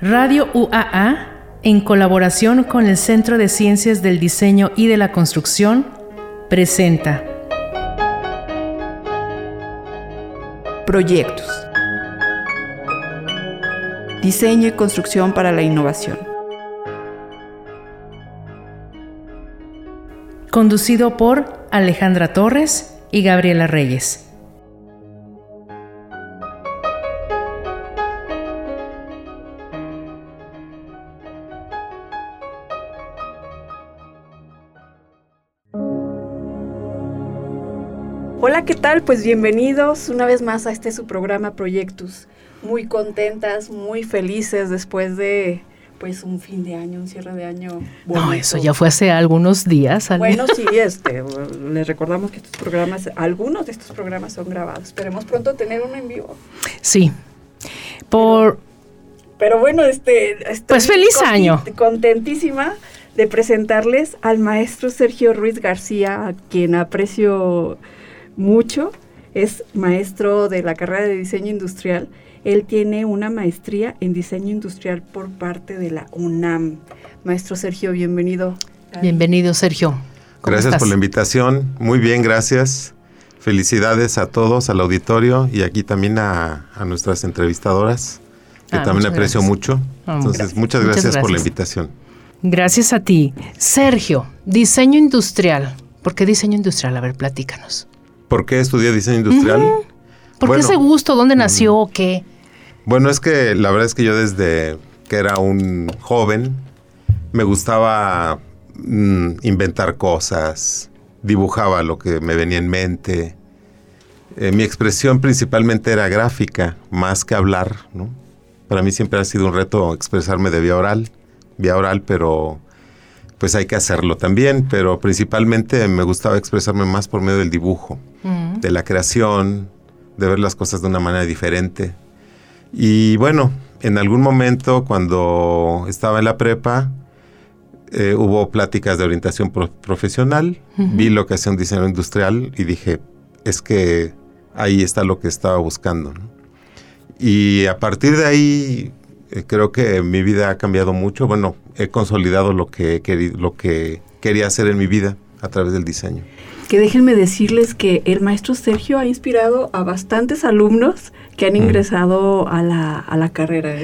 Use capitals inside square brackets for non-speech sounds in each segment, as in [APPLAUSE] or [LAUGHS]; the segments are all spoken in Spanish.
Radio UAA, en colaboración con el Centro de Ciencias del Diseño y de la Construcción, presenta Proyectos. Diseño y construcción para la innovación. Conducido por Alejandra Torres y Gabriela Reyes. Hola, ¿qué tal? Pues bienvenidos una vez más a este su programa Proyectus. Muy contentas, muy felices después de pues un fin de año, un cierre de año. No, eso ya fue hace algunos días. Bueno, sí, [LAUGHS] este, les recordamos que estos programas, algunos de estos programas son grabados. Esperemos pronto tener uno en vivo. Sí. Por pero, bueno, este pues feliz año. Contentísima de presentarles al maestro Sergio Ruiz García, a quien aprecio mucho. Es maestro de la carrera de diseño industrial. Él tiene una maestría en diseño industrial por parte de la UNAM. Maestro Sergio, bienvenido. Bienvenido, Sergio. Gracias por la invitación. Muy bien, gracias. Felicidades a todos, al auditorio y aquí también a, nuestras entrevistadoras, que ah, también aprecio mucho. Entonces, muchas gracias por la invitación. Gracias a ti. Sergio, diseño industrial. ¿Por qué diseño industrial? A ver, platícanos. ¿Por qué estudié diseño industrial? ¿Por qué ese gusto? ¿Dónde nació o qué? Bueno, es que la verdad es que yo desde que era un joven me gustaba mm, inventar cosas, dibujaba lo que me venía en mente. Eh, mi expresión principalmente era gráfica, más que hablar, ¿no? Para mí siempre ha sido un reto expresarme de vía oral, vía oral, pero pues hay que hacerlo también, pero principalmente me gustaba expresarme más por medio del dibujo, mm. de la creación, de ver las cosas de una manera diferente. Y bueno, en algún momento cuando estaba en la prepa, eh, hubo pláticas de orientación profesional, vi lo que hacía un diseñador industrial y dije, es que ahí está lo que estaba buscando. Y a partir de ahí eh, creo que mi vida ha cambiado mucho. Bueno, he consolidado lo que, lo que quería hacer en mi vida a través del diseño. Que déjenme decirles que el maestro Sergio ha inspirado a bastantes alumnos que han ingresado a, la, a la carrera.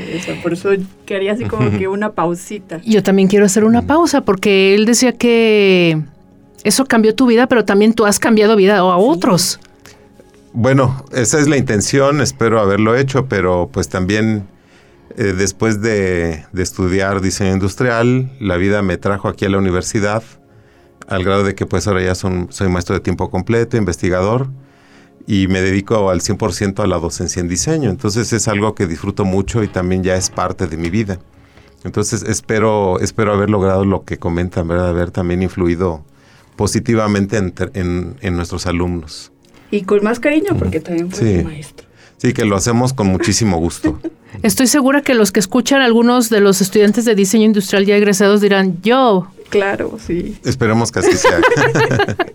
por eso quería así como que una pausita. Yo también quiero hacer una pausa porque él decía que eso cambió tu vida, pero también tú has cambiado vida a otros. Bueno, esa es la intención, espero haberlo hecho, pero pues también eh, después de, estudiar diseño industrial, la vida me trajo aquí a la universidad, al grado de que pues ahora ya soy maestro de tiempo completo, investigador, y me dedico al 100% a la docencia en diseño. Entonces es algo que disfruto mucho y también ya es parte de mi vida. Entonces espero, espero haber logrado lo que comentan, ¿verdad? haber también influido positivamente en, nuestros alumnos. Y con más cariño, porque también fue maestro. Sí, que lo hacemos con muchísimo gusto. [LAUGHS] Estoy segura que los que escuchan, algunos de los estudiantes de diseño industrial ya egresados dirán, yo. Claro, sí. Esperemos que así sea. [LAUGHS]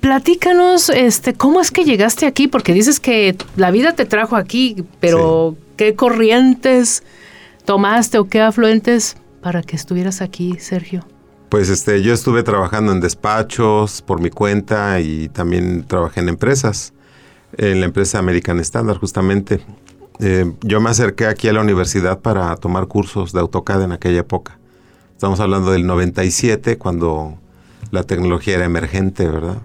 Platícanos, este, ¿cómo es que llegaste aquí? Porque dices que la vida te trajo aquí, pero ¿qué corrientes tomaste o qué afluentes para que estuvieras aquí, Sergio? Pues este, yo estuve trabajando en despachos por mi cuenta y también trabajé en empresas en la empresa American Standard, justamente. Eh, yo me acerqué aquí a la universidad para tomar cursos de AutoCAD en aquella época. Estamos hablando del 97, cuando la tecnología era emergente, ¿verdad?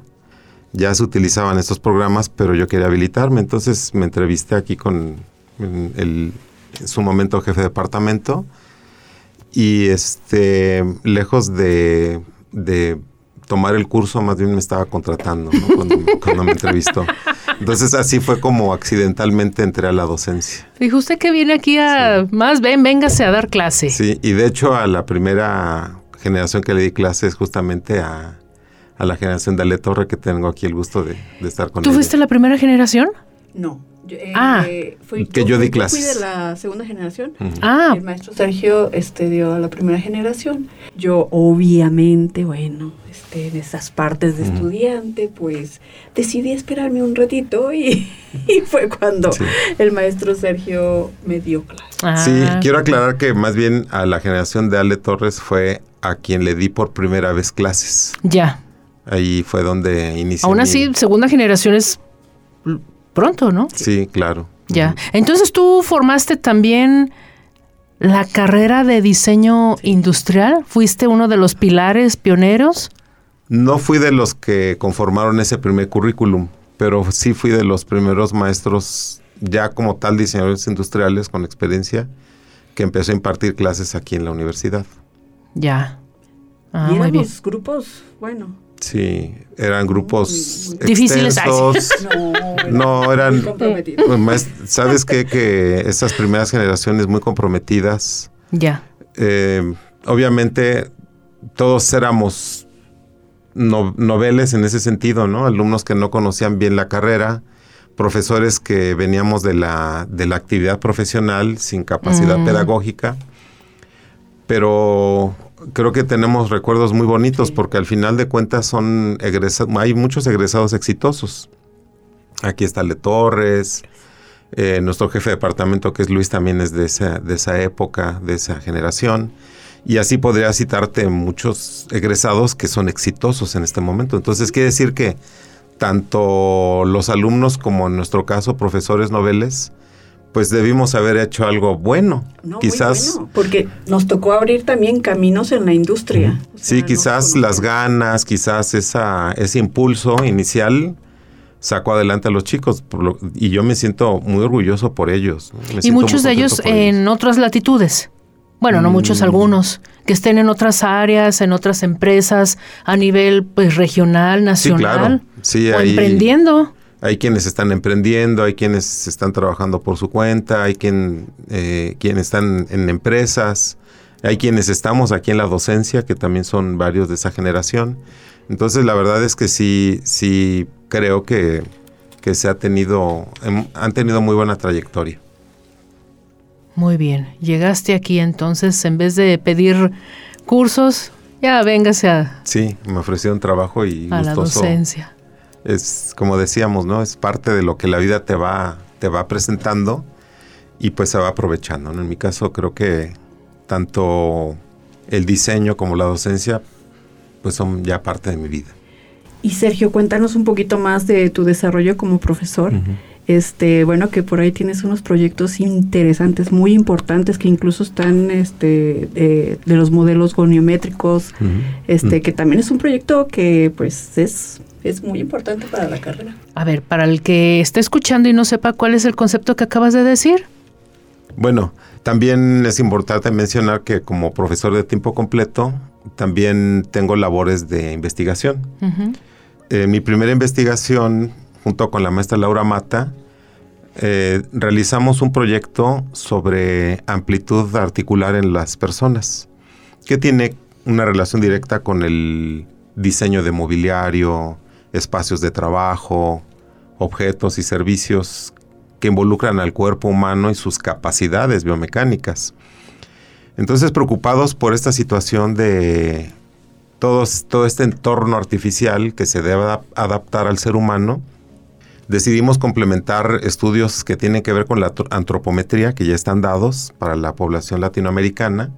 Ya se utilizaban estos programas, pero yo quería habilitarme, entonces me entrevisté aquí con el, en su momento jefe de departamento y este, lejos de, de tomar el curso, más bien me estaba contratando cuando, me [LAUGHS] entrevistó. Entonces así fue como accidentalmente entré a la docencia. Dijo usted que viene aquí a más, ven, véngase a dar clase. Sí, y de hecho a la primera generación que le di clase es justamente a, la generación de Ale Torre que tengo aquí el gusto de, estar con ¿Tú fuiste la primera generación? No. Yo, eh, Ah. fui- Que yo di clases. fui de la segunda generación. Ah, El maestro Sergio este, dio a la primera generación. Yo, obviamente, bueno, este, en esas partes de estudiante, pues decidí esperarme un ratito y, [LAUGHS] y fue cuando Sí. el maestro Sergio me dio clase. ah, Sí, quiero aclarar que más bien a la generación de Ale Torres fue a quien le di por primera vez clases. Ya. Ahí fue donde inicié. Aún mi- así, segunda generación es pronto, ¿no? Sí, claro. Ya. Entonces tú formaste también la carrera de diseño industrial. ¿Fuiste uno de los pilares pioneros? No fui de los que conformaron ese primer currículum, pero sí fui de los primeros maestros, ya como tal diseñadores industriales con experiencia, que empezó a impartir clases aquí en la universidad. Ya. Ah, y muy bien. éramos grupos, bueno, Sí, eran grupos Difíciles, [LAUGHS] no, No, eran- muy comprometidos. Pues, ¿Sabes qué? Que esas primeras generaciones muy comprometidas, Ya. eh, obviamente todos éramos no- noveles en ese sentido, ¿no? Alumnos que no conocían bien la carrera, profesores que veníamos de la, de la actividad profesional sin capacidad Mm. pedagógica, pero creo que tenemos recuerdos muy bonitos Sí. porque al final de cuentas son egresa- hay muchos egresados exitosos. Aquí está Le Torres, eh, nuestro jefe de departamento que es Luis también es de esa, de esa época, de esa generación. Y así podría citarte muchos egresados que son exitosos en este momento. Entonces quiere decir que tanto los alumnos como en nuestro caso profesores noveles, pues debimos haber hecho algo bueno. No, muy quizás, bueno, porque nos tocó abrir también caminos en la industria. O sea, sí, no quizás las ganas, quizás esa, ese impulso inicial sacó adelante a los chicos. por lo- y yo me siento muy orgulloso por ellos. Y muchos de ellos en otras latitudes. Bueno, no muchos, Mm. algunos, que estén en otras áreas, en otras empresas, a nivel pues regional, Sí, nacional, claro. Sí, o ahí- emprendiendo. Hay quienes están emprendiendo, hay quienes están trabajando por su cuenta, hay quien, eh, quienes están en empresas, hay quienes estamos aquí en la docencia, que también son varios de esa generación. Entonces, la verdad es que sí, sí creo que, que se ha tenido, hem- han tenido muy buena trayectoria. Muy bien. Llegaste aquí entonces, en vez de pedir cursos, ya véngase a, Sí, me ofrecieron trabajo y a la docencia. Es como decíamos, ¿no? Es parte de lo que la vida te va, te va presentando y pues se va aprovechando. ¿no? En mi caso creo que tanto el diseño como la docencia pues son ya parte de mi vida. Y Sergio, cuéntanos un poquito más de tu desarrollo como profesor. Este, bueno, que por ahí tienes unos proyectos interesantes, muy importantes, que incluso están este, de, de los modelos goniométricos, este, Mm. que también es un proyecto que pues es, es muy importante para la carrera. A ver, para el que esté escuchando y no sepa cuál es el concepto que acabas de decir. Bueno, también es importante mencionar que como profesor de tiempo completo también tengo labores de investigación. Eh, mi primera investigación, junto con la maestra Laura Mata, eh, realizamos un proyecto sobre amplitud articular en las personas, que tiene una relación directa con el diseño de mobiliario, espacios de trabajo, objetos y servicios que involucran al cuerpo humano y sus capacidades biomecánicas. Entonces, preocupados por esta situación de todo este entorno artificial que se debe adap- adaptar al ser humano, decidimos complementar estudios que tienen que ver con la tro- antropometría, que ya están dados para la población latinoamericana.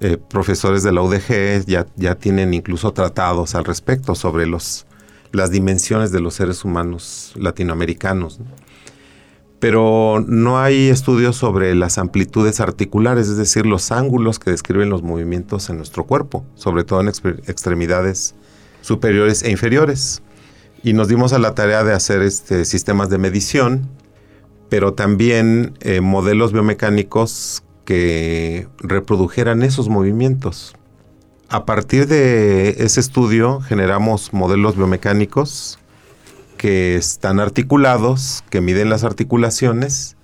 Eh, profesores de la UDG ya, ya tienen incluso tratados al respecto sobre los, las dimensiones de los seres humanos latinoamericanos. ¿no? Pero no hay estudios sobre las amplitudes articulares, es decir, los ángulos que describen los movimientos en nuestro cuerpo, sobre todo en extremidades superiores e inferiores. Y nos dimos a la tarea de hacer este, sistemas de medición, pero también eh, modelos biomecánicos que reprodujeran esos movimientos. A partir de ese estudio generamos modelos biomecánicos que están articulados, que miden las articulaciones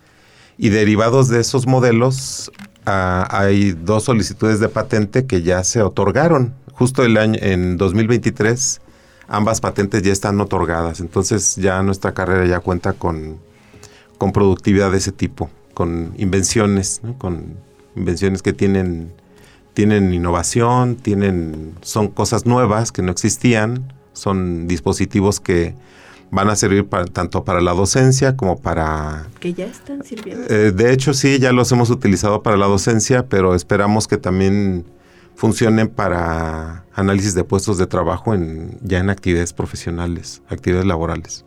y derivados de esos modelos ah, hay dos solicitudes de patente que ya se otorgaron. Justo el año en 2023 ambas patentes ya están otorgadas, entonces ya nuestra carrera ya cuenta con con productividad de ese tipo, con invenciones, con invenciones que tienen, tienen innovación, tienen, son cosas nuevas que no existían, son dispositivos que van a servir tanto para la docencia como para... Que ya están sirviendo. Eh, de hecho, sí, ya los hemos utilizado para la docencia, pero esperamos que también funcionen para análisis de puestos de trabajo en, ya en actividades profesionales, actividades laborales.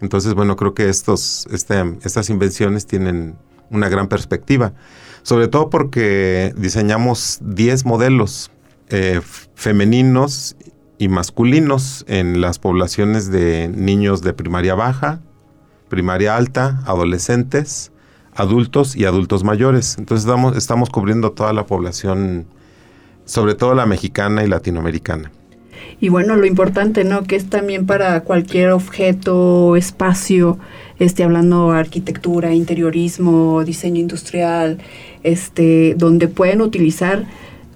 Entonces, bueno, creo que estos, este, estas invenciones tienen una gran perspectiva, sobre todo porque diseñamos 10 modelos eh, femeninos y masculinos en las poblaciones de niños de primaria baja, primaria alta, adolescentes, adultos y adultos mayores. Entonces estamos, estamos cubriendo toda la población, sobre todo la mexicana y latinoamericana. Y bueno, lo importante, ¿no? Que es también para cualquier objeto, espacio, este, hablando arquitectura, interiorismo, diseño industrial, este, donde pueden utilizar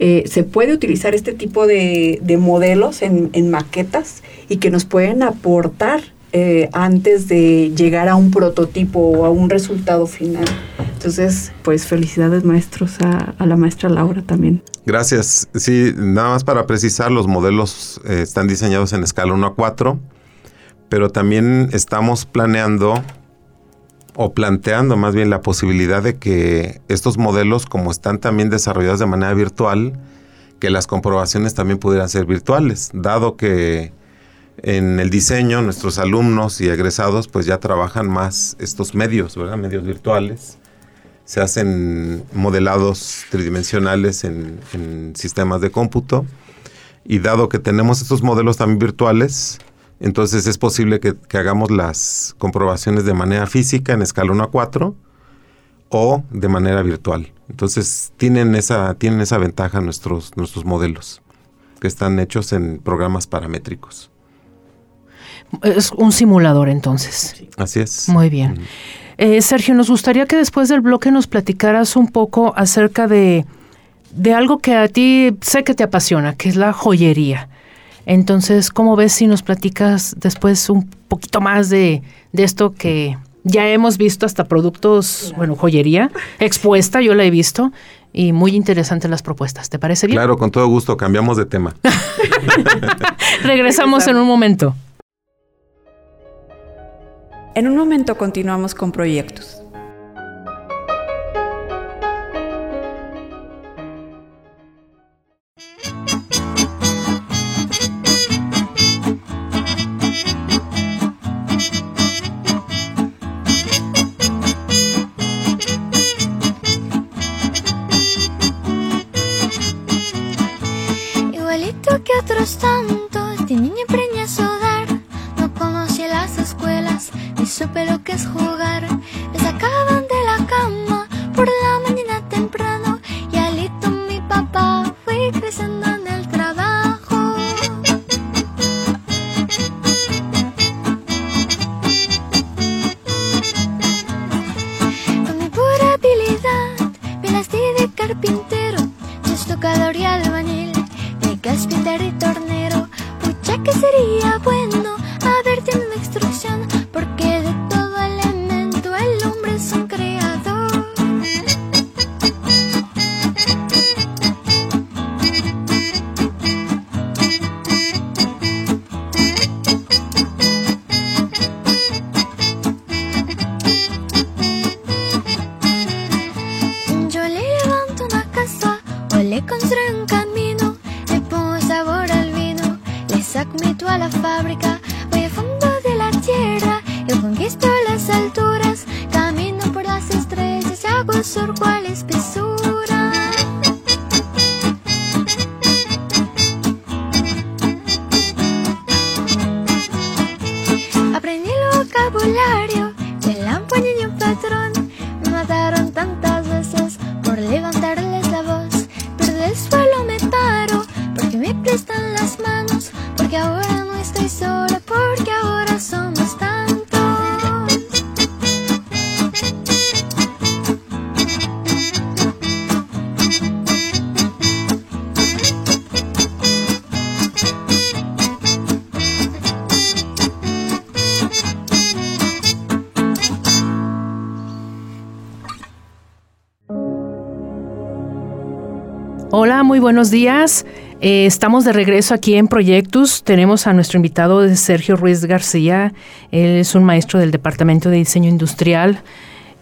eh, se puede utilizar este tipo de, modelos en, maquetas y que nos pueden aportar eh, antes de llegar a un prototipo o a un resultado final. Entonces, pues felicidades maestros a, la maestra Laura también. Gracias. Sí, nada más para precisar, los modelos eh, están diseñados en escala 1 a 4, pero también estamos planeando o planteando más bien la posibilidad de que estos modelos, como están también desarrollados de manera virtual, que las comprobaciones también pudieran ser virtuales, dado que en el diseño nuestros alumnos y egresados pues ya trabajan más estos medios, ¿verdad? Medios virtuales. Se hacen modelados tridimensionales en, en sistemas de cómputo y dado que tenemos estos modelos también virtuales, entonces es posible que, hagamos las comprobaciones de manera física en escala 1 a 4 o de manera virtual. Entonces tienen esa, tienen esa ventaja nuestros, nuestros modelos, que están hechos en programas paramétricos. Es un simulador entonces. Así es. Muy bien. Eh, Sergio, nos gustaría que después del bloque nos platicaras un poco acerca de, de algo que a ti sé que te apasiona, que es la joyería. Entonces, ¿cómo ves si nos platicas después un poquito más de, esto que ya hemos visto hasta productos, bueno, joyería expuesta, yo la he visto, y muy interesantes las propuestas. ¿Te parece bien? Claro, con todo gusto, cambiamos de tema. [LAUGHS] Regresamos en un momento. En un momento continuamos con proyectos. Muy buenos días. Eh, estamos de regreso aquí en Proyectus. Tenemos a nuestro invitado Sergio Ruiz García. Él es un maestro del Departamento de Diseño Industrial.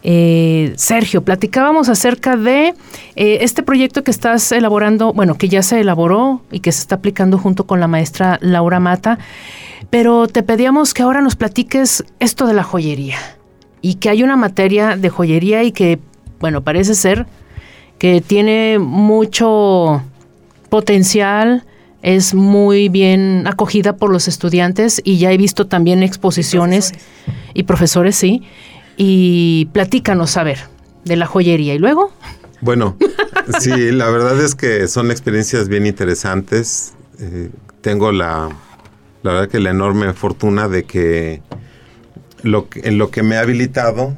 Eh, Sergio, platicábamos acerca de eh, este proyecto que estás elaborando, bueno, que ya se elaboró y que se está aplicando junto con la maestra Laura Mata, pero te pedíamos que ahora nos platiques esto de la joyería y que hay una materia de joyería y que, bueno, parece ser que tiene mucho potencial, es muy bien acogida por los estudiantes y ya he visto también exposiciones y profesores, sí. Y platícanos, a ver, de la joyería. ¿Y luego? Bueno, sí, la verdad es que son experiencias bien interesantes. Eh, tengo la, la verdad que la enorme fortuna de que, lo en lo que me ha habilitado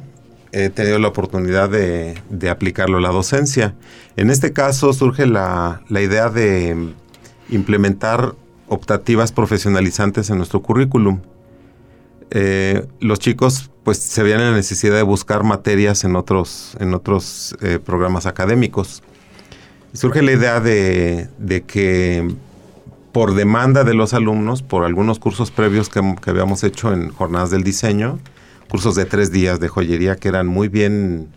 he tenido la oportunidad de, aplicarlo a la docencia. En este caso surge la, la idea de implementar optativas profesionalizantes en nuestro currículum. Eh, los chicos pues se veían en la necesidad de buscar materias en otros, en otros eh, programas académicos. Surge la idea de, que por demanda de los alumnos, por algunos cursos previos que, habíamos hecho en jornadas del diseño, cursos de tres días de joyería que eran muy bien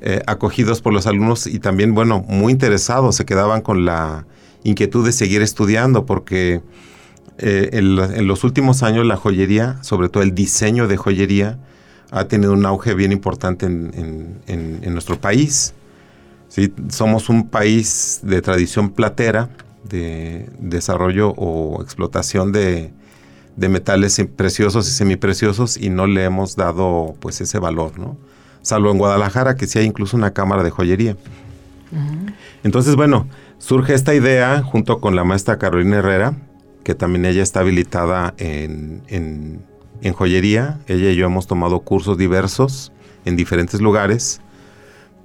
eh, acogidos por los alumnos y también, bueno, muy interesados, se quedaban con la inquietud de seguir estudiando porque eh, en, los últimos años la joyería, sobre todo el diseño de joyería, ha tenido un auge bien importante en, nuestro país. ¿sí? Somos un país de tradición platera, de desarrollo o explotación de, metales preciosos y semipreciosos y no le hemos dado pues ese valor, ¿no? Salvo en Guadalajara, que sí hay incluso una cámara de joyería. Entonces, bueno, surge esta idea junto con la maestra Carolina Herrera, que también ella está habilitada en, en, joyería. Ella y yo hemos tomado cursos diversos en diferentes lugares,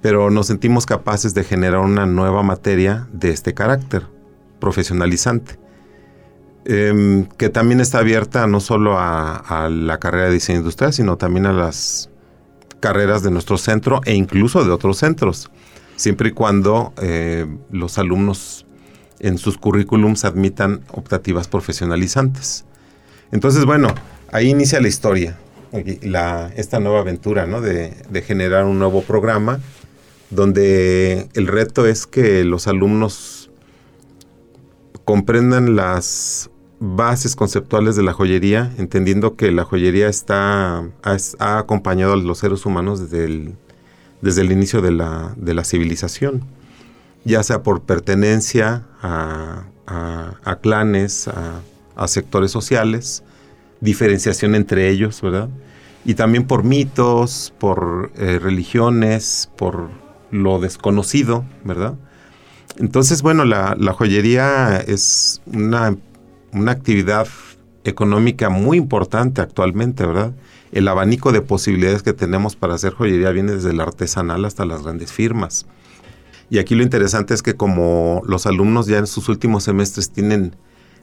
pero nos sentimos capaces de generar una nueva materia de este carácter, profesionalizante. Em, que también está abierta no solo a, la carrera de diseño industrial, sino también a las carreras de nuestro centro e incluso de otros centros, siempre y cuando eh, los alumnos en sus currículums admitan optativas profesionalizantes. Entonces, bueno, ahí inicia la historia, la, esta nueva aventura, ¿no? De, generar un nuevo programa donde el reto es que los alumnos comprendan las bases conceptuales de la joyería, entendiendo que la joyería está, ha, acompañado a los seres humanos desde el, desde el inicio de la, de la civilización ya sea por pertenencia a, clanes, a, sectores sociales, diferenciación entre ellos, ¿verdad? Y también por mitos, por eh, religiones, por lo desconocido, ¿verdad? Entonces, bueno, la, joyería es una, una, actividad económica muy importante actualmente, ¿verdad? El abanico de posibilidades que tenemos para hacer joyería viene desde el artesanal hasta las grandes firmas. Y aquí lo interesante es que como los alumnos ya en sus últimos semestres tienen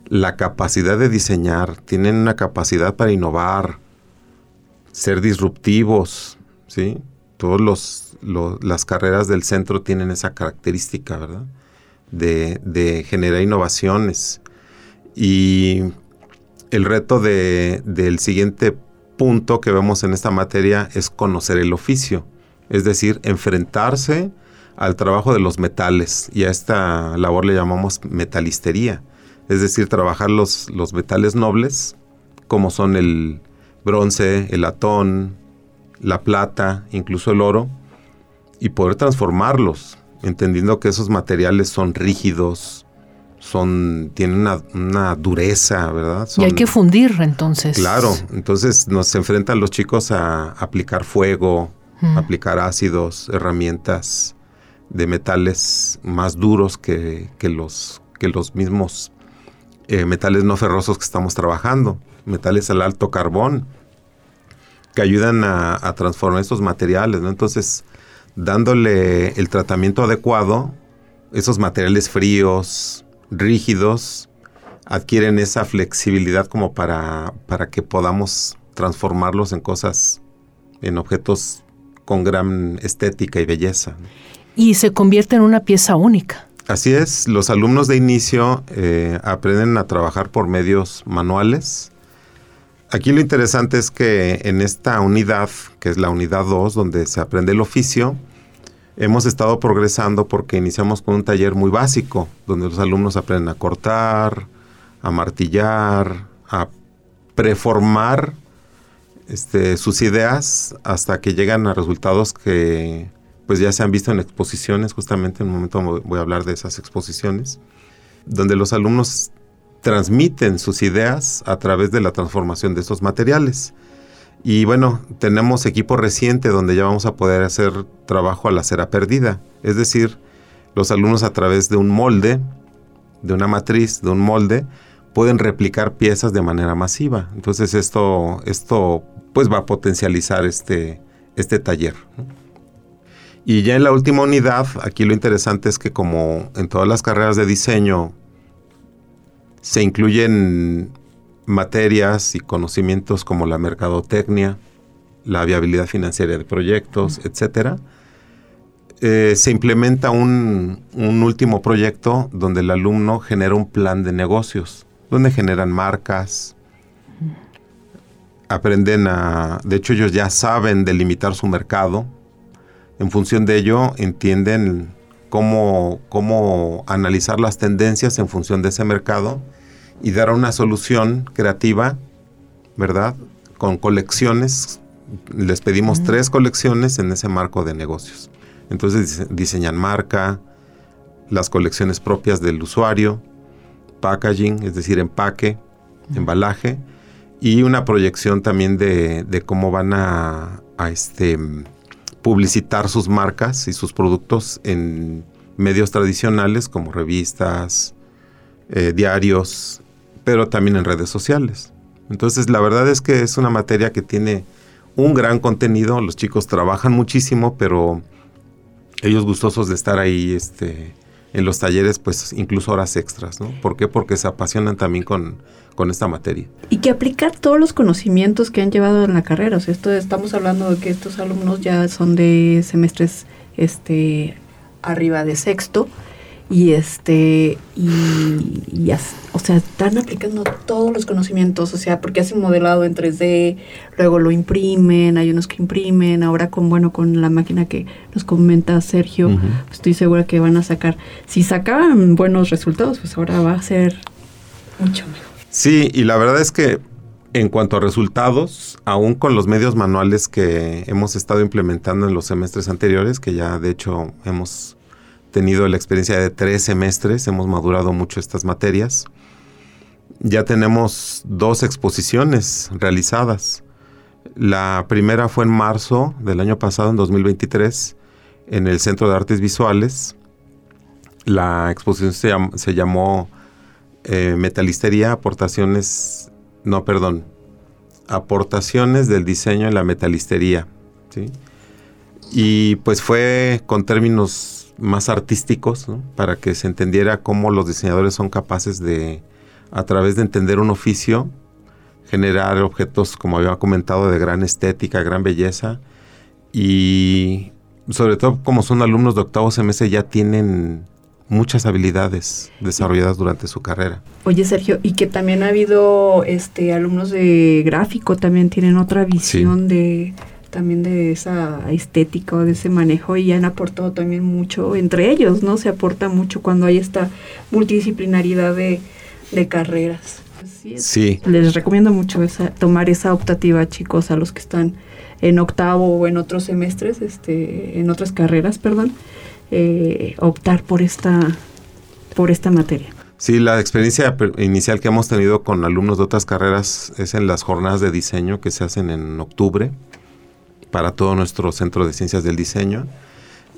la capacidad de diseñar, tienen una capacidad para innovar, ser disruptivos, ¿sí? Todas las carreras del centro tienen esa característica, ¿verdad? De, generar innovaciones. Y el reto del siguiente punto que vemos en esta materia es conocer el oficio, es decir, enfrentarse al trabajo de los metales y a esta labor le llamamos metalistería, es decir, trabajar los, los metales nobles como son el bronce, el latón, la plata, incluso el oro, y poder transformarlos, entendiendo que esos materiales son rígidos, son, tienen una, dureza, ¿verdad? y hay que fundir entonces. Claro, entonces nos enfrentan los chicos a aplicar fuego, aplicar ácidos, herramientas de metales más duros que, los, que los mismos eh, metales no ferrosos que estamos trabajando, metales al alto carbón, que ayudan a, transformar estos materiales, ¿no? Entonces, dándole el tratamiento adecuado, esos materiales fríos, rígidos, adquieren esa flexibilidad como para, para que podamos transformarlos en cosas, en objetos con gran estética y belleza y se convierte en una pieza única. Así es, los alumnos de inicio eh, aprenden a trabajar por medios manuales. Aquí lo interesante es que en esta unidad, que es la unidad 2, donde se aprende el oficio, hemos estado progresando porque iniciamos con un taller muy básico, donde los alumnos aprenden a cortar, a martillar, a preformar este, sus ideas hasta que llegan a resultados que pues ya se han visto en exposiciones, justamente en un momento voy a hablar de esas exposiciones, donde los alumnos transmiten sus ideas a través de la transformación de esos materiales. Y bueno, tenemos equipo reciente donde ya vamos a poder hacer trabajo a la cera perdida, es decir, los alumnos a través de un molde, de una matriz, de un molde, pueden replicar piezas de manera masiva. Entonces esto, esto pues va a potencializar este, este taller. Y ya en la última unidad, aquí lo interesante es que como en todas las carreras de diseño se incluyen materias y conocimientos como la mercadotecnia, la viabilidad financiera de proyectos, etcétera, eh, se implementa un, un, último proyecto donde el alumno genera un plan de negocios, donde generan marcas, aprenden a, de hecho ellos ya saben delimitar su mercado, en función de ello, entienden cómo, cómo analizar las tendencias en función de ese mercado y dar una solución creativa, ¿verdad? Con colecciones. Les pedimos tres colecciones en ese marco de negocios. Entonces diseñan marca, las colecciones propias del usuario, packaging, es decir, empaque, embalaje, y una proyección también de, de cómo van a, a este, publicitar sus marcas y sus productos en medios tradicionales como revistas, eh, diarios, pero también en redes sociales. Entonces la verdad es que es una materia que tiene un gran contenido, los chicos trabajan muchísimo, pero ellos gustosos de estar ahí este, en los talleres, pues incluso horas extras, ¿no? ¿Por qué? Porque se apasionan también con, con esta materia. Y que aplicar todos los conocimientos que han llevado en la carrera. O sea, esto, estamos hablando de que estos alumnos ya son de semestres este, arriba de sexto y este y, o sea están aplicando todos los conocimientos o sea porque hacen modelado en 3D luego lo imprimen hay unos que imprimen ahora con bueno con la máquina que nos comenta Sergio pues estoy segura que van a sacar si sacaban buenos resultados pues ahora va a ser mucho mejor. Sí, y la verdad es que en cuanto a resultados, aún con los medios manuales que hemos estado implementando en los semestres anteriores, que ya de hecho hemos tenido la experiencia de tres semestres, hemos madurado mucho estas materias, ya tenemos dos exposiciones realizadas. La primera fue en marzo del año pasado, en 2023, en el Centro de Artes Visuales. La exposición se, llamó eh, metalistería, aportaciones, no, perdón, aportaciones del diseño en la metalistería. Y pues fue con términos más artísticos, para que se entendiera cómo los diseñadores son capaces de, a través de entender un oficio, generar objetos, como había comentado, de gran estética, gran belleza. Y sobre todo como son alumnos de octavo semestre ya tienen muchas habilidades desarrolladas durante su carrera. Oye Sergio, y que también ha habido este alumnos de gráfico también tienen otra visión de también de esa estética o de ese manejo y han aportado también mucho entre ellos, ¿no? Se aporta mucho cuando hay esta multidisciplinaridad de, carreras. sí. Les recomiendo mucho esa, tomar esa optativa, chicos, a los que están en octavo o en otros semestres, este, en otras carreras, perdón eh, optar por esta, por esta materia. Sí, la experiencia inicial que hemos tenido con alumnos de otras carreras es en las jornadas de diseño que se hacen en octubre para todo nuestro centro de ciencias del diseño.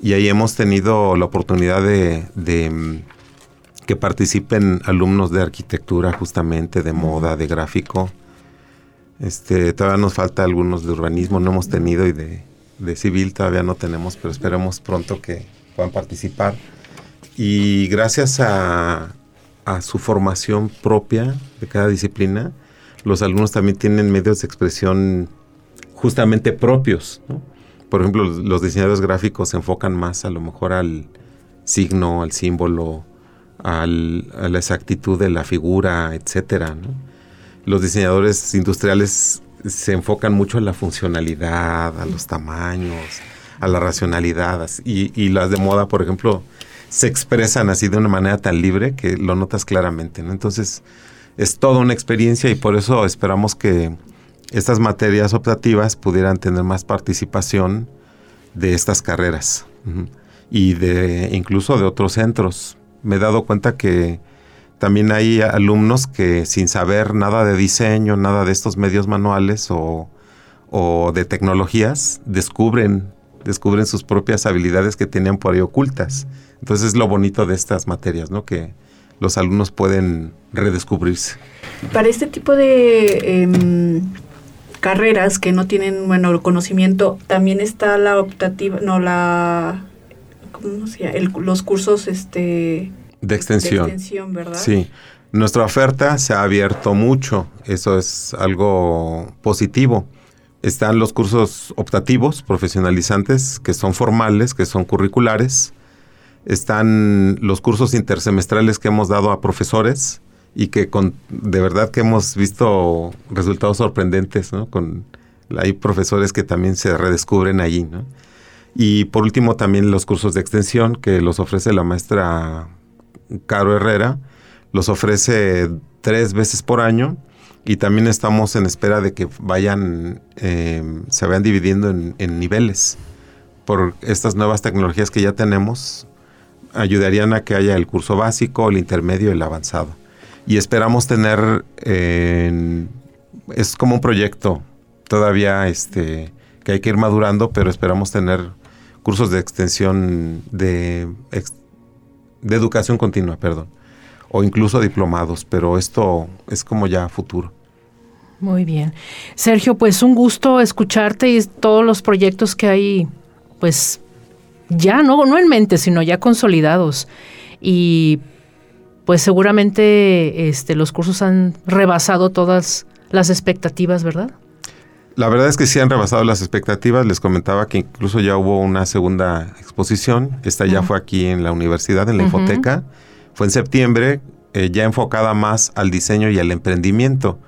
Y ahí hemos tenido la oportunidad de, mm, que participen alumnos de arquitectura, justamente, de moda, de gráfico. Este, todavía nos falta algunos de urbanismo, no hemos tenido, y de, de civil todavía no tenemos, pero esperemos pronto que, puedan participar. Y gracias a, su formación propia de cada disciplina, los alumnos también tienen medios de expresión justamente propios. Por ejemplo, los diseñadores gráficos se enfocan más a lo mejor al, signo, al símbolo, a la exactitud de la figura, etcétera. Los diseñadores industriales se enfocan mucho en la funcionalidad, a los tamaños, a la racionalidad. Y, las de moda, por ejemplo, se expresan así de una manera tan libre que lo notas claramente. Entonces, es toda una experiencia y por eso esperamos que estas materias optativas pudieran tener más participación de estas carreras y de incluso de otros centros. Me he dado cuenta que también hay alumnos que sin saber nada de diseño, nada de estos medios manuales o, de tecnologías, descubren, descubren sus propias habilidades que tenían por ahí ocultas. Entonces es lo bonito de estas materias, ¿no? Que los alumnos pueden redescubrirse. Para este tipo de em, carreras que no tienen, bueno, conocimiento, también está la optativa, no, la, ¿cómo se llama? los cursos, este de extensión. De extensión, ¿verdad? Sí. Nuestra oferta se ha abierto mucho, eso es algo positivo. Están los cursos optativos, profesionalizantes, que son formales, que son curriculares. Están los cursos intersemestrales que hemos dado a profesores y que con, de verdad que hemos visto resultados sorprendentes, ¿no? Con, hay profesores que también se redescubren allí, ¿no? Y por último también los cursos de extensión que los ofrece la maestra Caro Herrera, los ofrece tres veces por año y también estamos en espera de que vayan, em, se vayan dividiendo en, niveles. Por estas nuevas tecnologías que ya tenemos, ayudarían a que haya el curso básico, el intermedio y el avanzado. Y esperamos tener, es como un proyecto todavía este, que hay que ir madurando, pero esperamos tener cursos de extensión de de educación continua, perdón, o incluso diplomados, pero esto es como ya futuro. Muy bien. Sergio, pues un gusto escucharte y todos los proyectos que hay, pues ya no, no en mente, sino ya consolidados. Y pues seguramente este, los cursos han rebasado todas las expectativas, ¿verdad? La verdad es que sí han rebasado las expectativas. Les comentaba que incluso ya hubo una segunda exposición. Esta ya fue aquí en la universidad, en la Infoteca. Fue en septiembre, eh, ya enfocada más al diseño y al emprendimiento,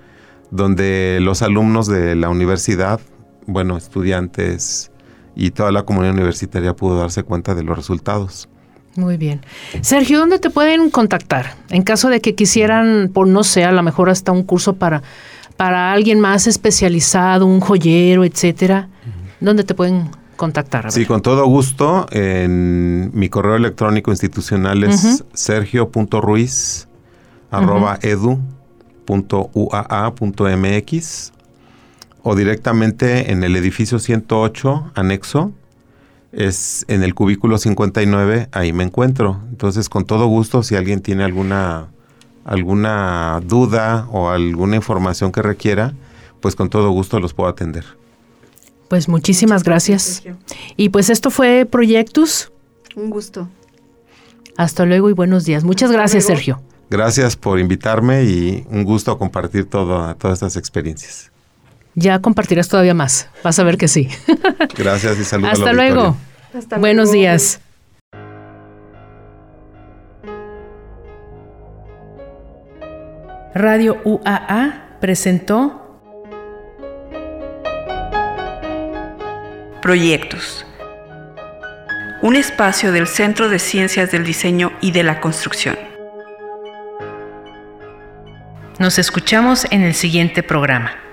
donde los alumnos de la universidad, bueno, estudiantes y toda la comunidad universitaria pudo darse cuenta de los resultados. Muy bien. Sergio, ¿dónde te pueden contactar? En caso de que quisieran, por no sé, a lo mejor hasta un curso para para alguien más especializado, un joyero, etcétera, ¿dónde te pueden contactar? Sí, con todo gusto. En mi correo electrónico institucional es sergio.ruiz o directamente en el edificio 108 anexo es en el cubículo 59 ahí me encuentro entonces con todo gusto si alguien tiene alguna alguna duda o alguna información que requiera, pues con todo gusto los puedo atender. Pues muchísimas gracias. Y pues esto fue Proyectus. Un gusto. Hasta luego y buenos días. Muchas gracias, Sergio. Gracias por invitarme y un gusto compartir todas estas experiencias. Ya compartirás todavía más. Vas a ver que sí. [LAUGHS] Gracias y saludos. Hasta luego. Hasta Buenos días. Radio UAA presentó Proyectos. Un espacio del Centro de Ciencias del Diseño y de la Construcción. Nos escuchamos en el siguiente programa.